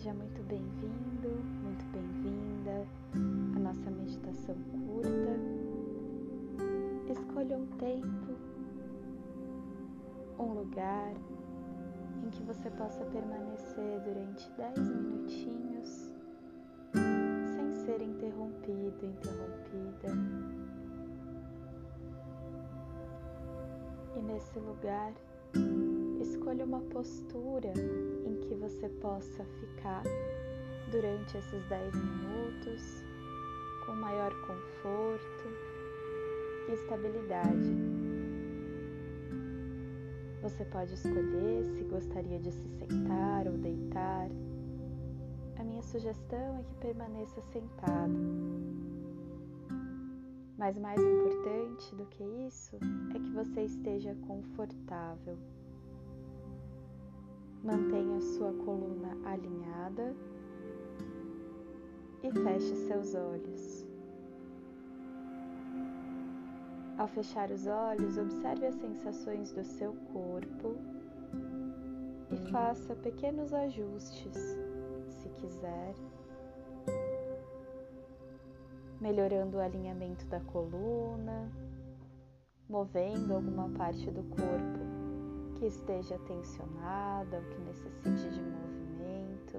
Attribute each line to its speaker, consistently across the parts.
Speaker 1: Seja muito bem-vindo, muito bem-vinda à nossa meditação curta. Escolha um tempo, um lugar em que você possa permanecer durante 10 minutinhos sem ser interrompido, interrompida. E nesse lugar, escolha uma postura que você possa ficar durante esses 10 minutos com maior conforto e estabilidade. Você pode escolher se gostaria de se sentar ou deitar. A minha sugestão é que permaneça sentado. Mas mais importante do que isso é que você esteja confortável. Mantenha sua coluna alinhada e feche seus olhos. Ao fechar os olhos, observe as sensações do seu corpo e faça pequenos ajustes, se quiser, melhorando o alinhamento da coluna, movendo alguma parte do corpo que esteja tensionada ou que necessite de movimento.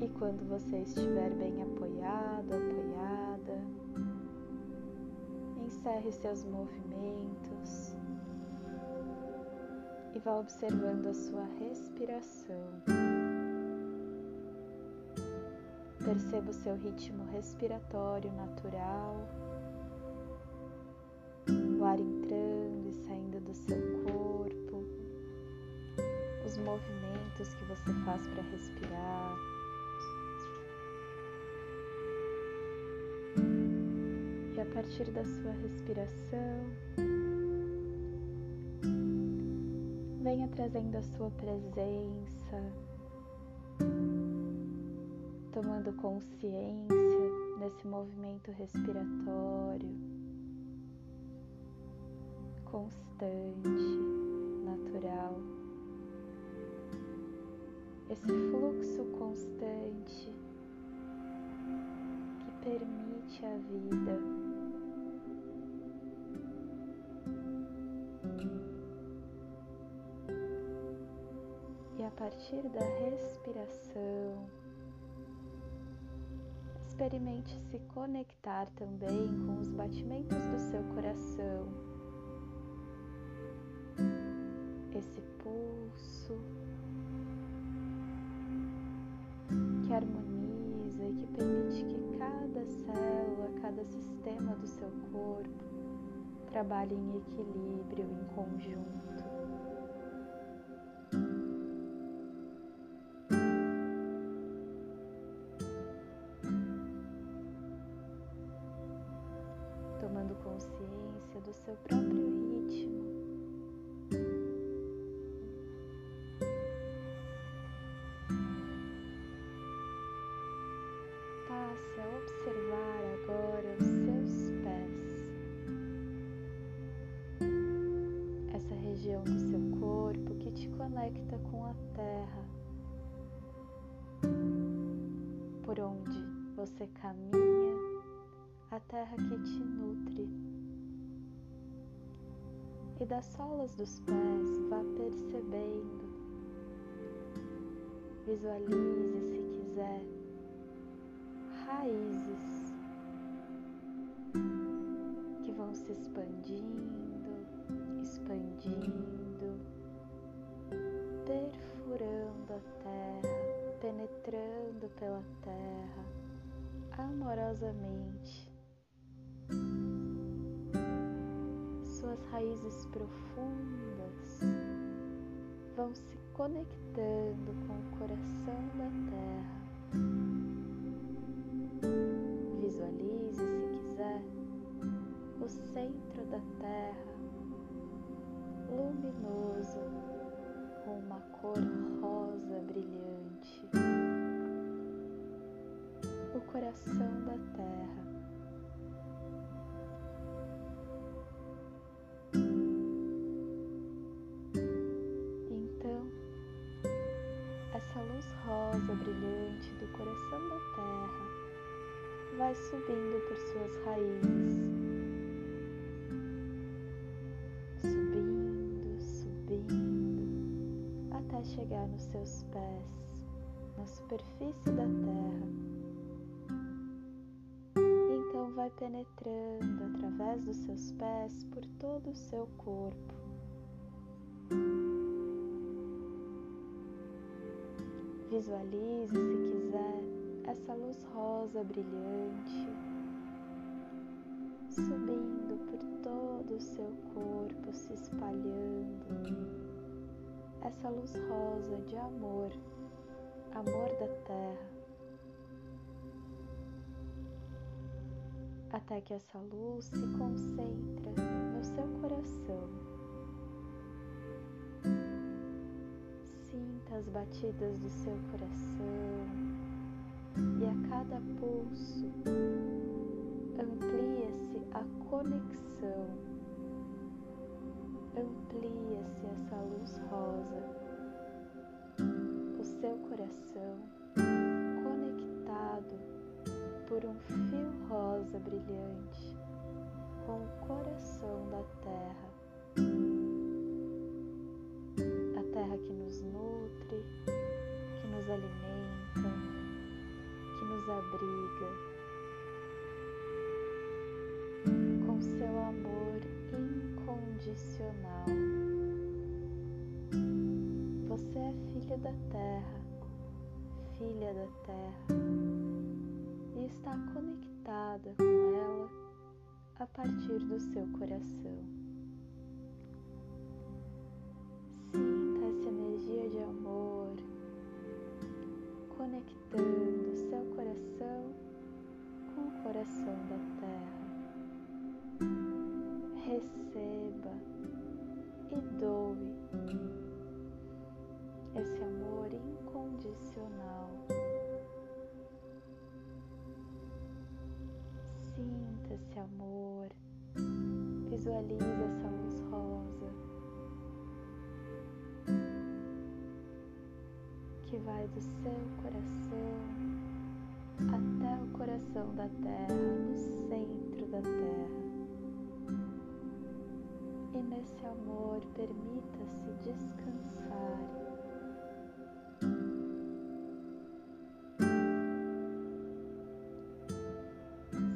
Speaker 1: E quando você estiver bem apoiado, apoiada, encerre seus movimentos e vá observando a sua respiração. Perceba o seu ritmo respiratório natural movimentos que você faz para respirar. E a partir da sua respiração, venha trazendo a sua presença, tomando consciência nesse movimento respiratório constante, Esse fluxo constante que permite a vida. E a partir da respiração, experimente se conectar também com os batimentos do seu coração. esse pulso harmoniza e que permite que cada célula, cada sistema do seu corpo trabalhe em equilíbrio, em conjunto. Você caminha, a terra que te nutre. E das solas dos pés, vá percebendo, visualize se quiser, raízes que vão se expandindo, expandindo amorosamente. Suas raízes profundas vão se conectando com o coração da terra. Visualize, se quiser, o centro da terra luminoso brilhante do coração da terra vai subindo por suas raízes. Subindo, subindo, até chegar nos seus pés, na superfície da terra. Então vai penetrando através dos seus pés por todo o seu corpo Visualize, se quiser, essa luz rosa brilhante subindo por todo o seu corpo, se espalhando. Essa luz rosa de amor, amor da terra. Até que essa luz se concentra no seu coração. As batidas do seu coração e a cada pulso amplia-se a conexão, amplia-se essa luz rosa, o seu coração conectado por um fio rosa brilhante com o coração da terra alimenta, que nos abriga, com seu amor incondicional. Você é filha da terra, filha da terra, e está conectada com ela a partir do seu coração. Conectando seu coração com o coração da terra. Receba e doe esse amor incondicional. Sinta esse amor, visualize essa luz rosa que vai do seu coração até o coração da terra, no centro da terra. E nesse amor, permita-se descansar.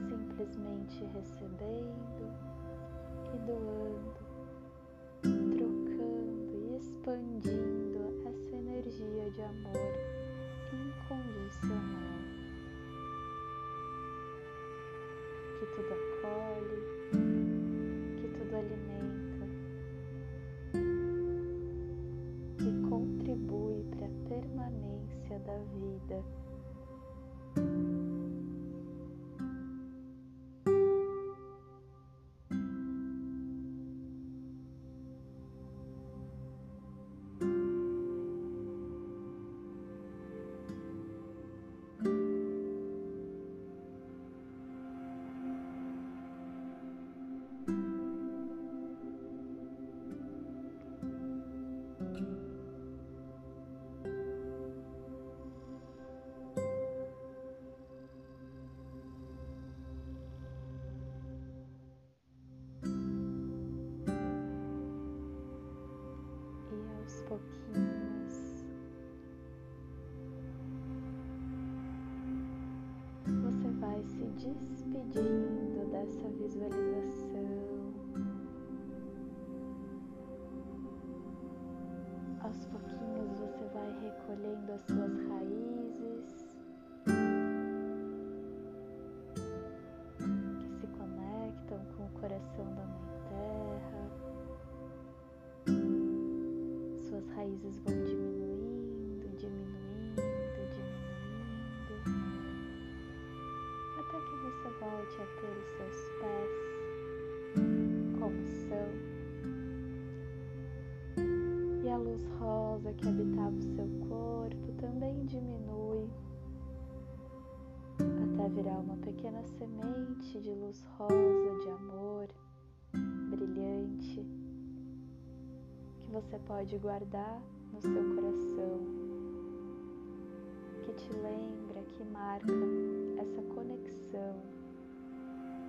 Speaker 1: Simplesmente recebendo e doando, trocando e expandindo energia de amor incondicional. Que tudo acolhe, que tudo alimenta, pouquinhos. Você vai se despedindo dessa visualização. Aos pouquinhos você vai recolhendo as suas raízes. casa que habitava o seu corpo também diminui até virar uma pequena semente de luz rosa, de amor, brilhante, que você pode guardar no seu coração, que te lembra, que marca essa conexão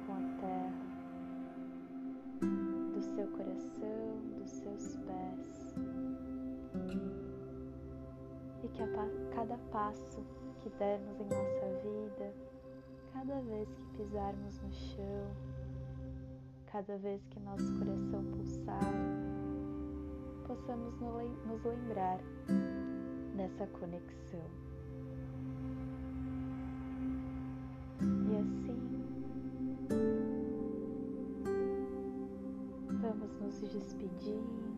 Speaker 1: com a terra, do seu coração, dos seus pés que a cada passo que dermos em nossa vida, cada vez que pisarmos no chão, cada vez que nosso coração pulsar, possamos nos lembrar dessa conexão. E assim, vamos nos despedindo,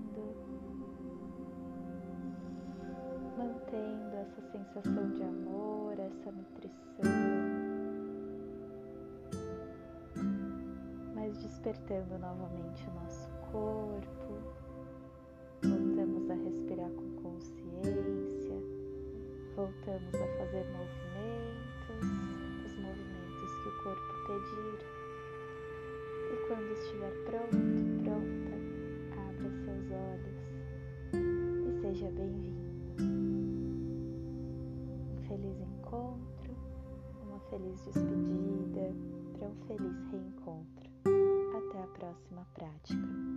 Speaker 1: sensação de amor, essa nutrição. despertando novamente o nosso corpo, voltamos a respirar com consciência, voltamos a fazer movimentos, os movimentos que o corpo pedir. E quando estiver pronto, pronta, abra seus olhos e seja bem-vindo. Feliz encontro, uma feliz despedida para um feliz reencontro. Até a próxima prática.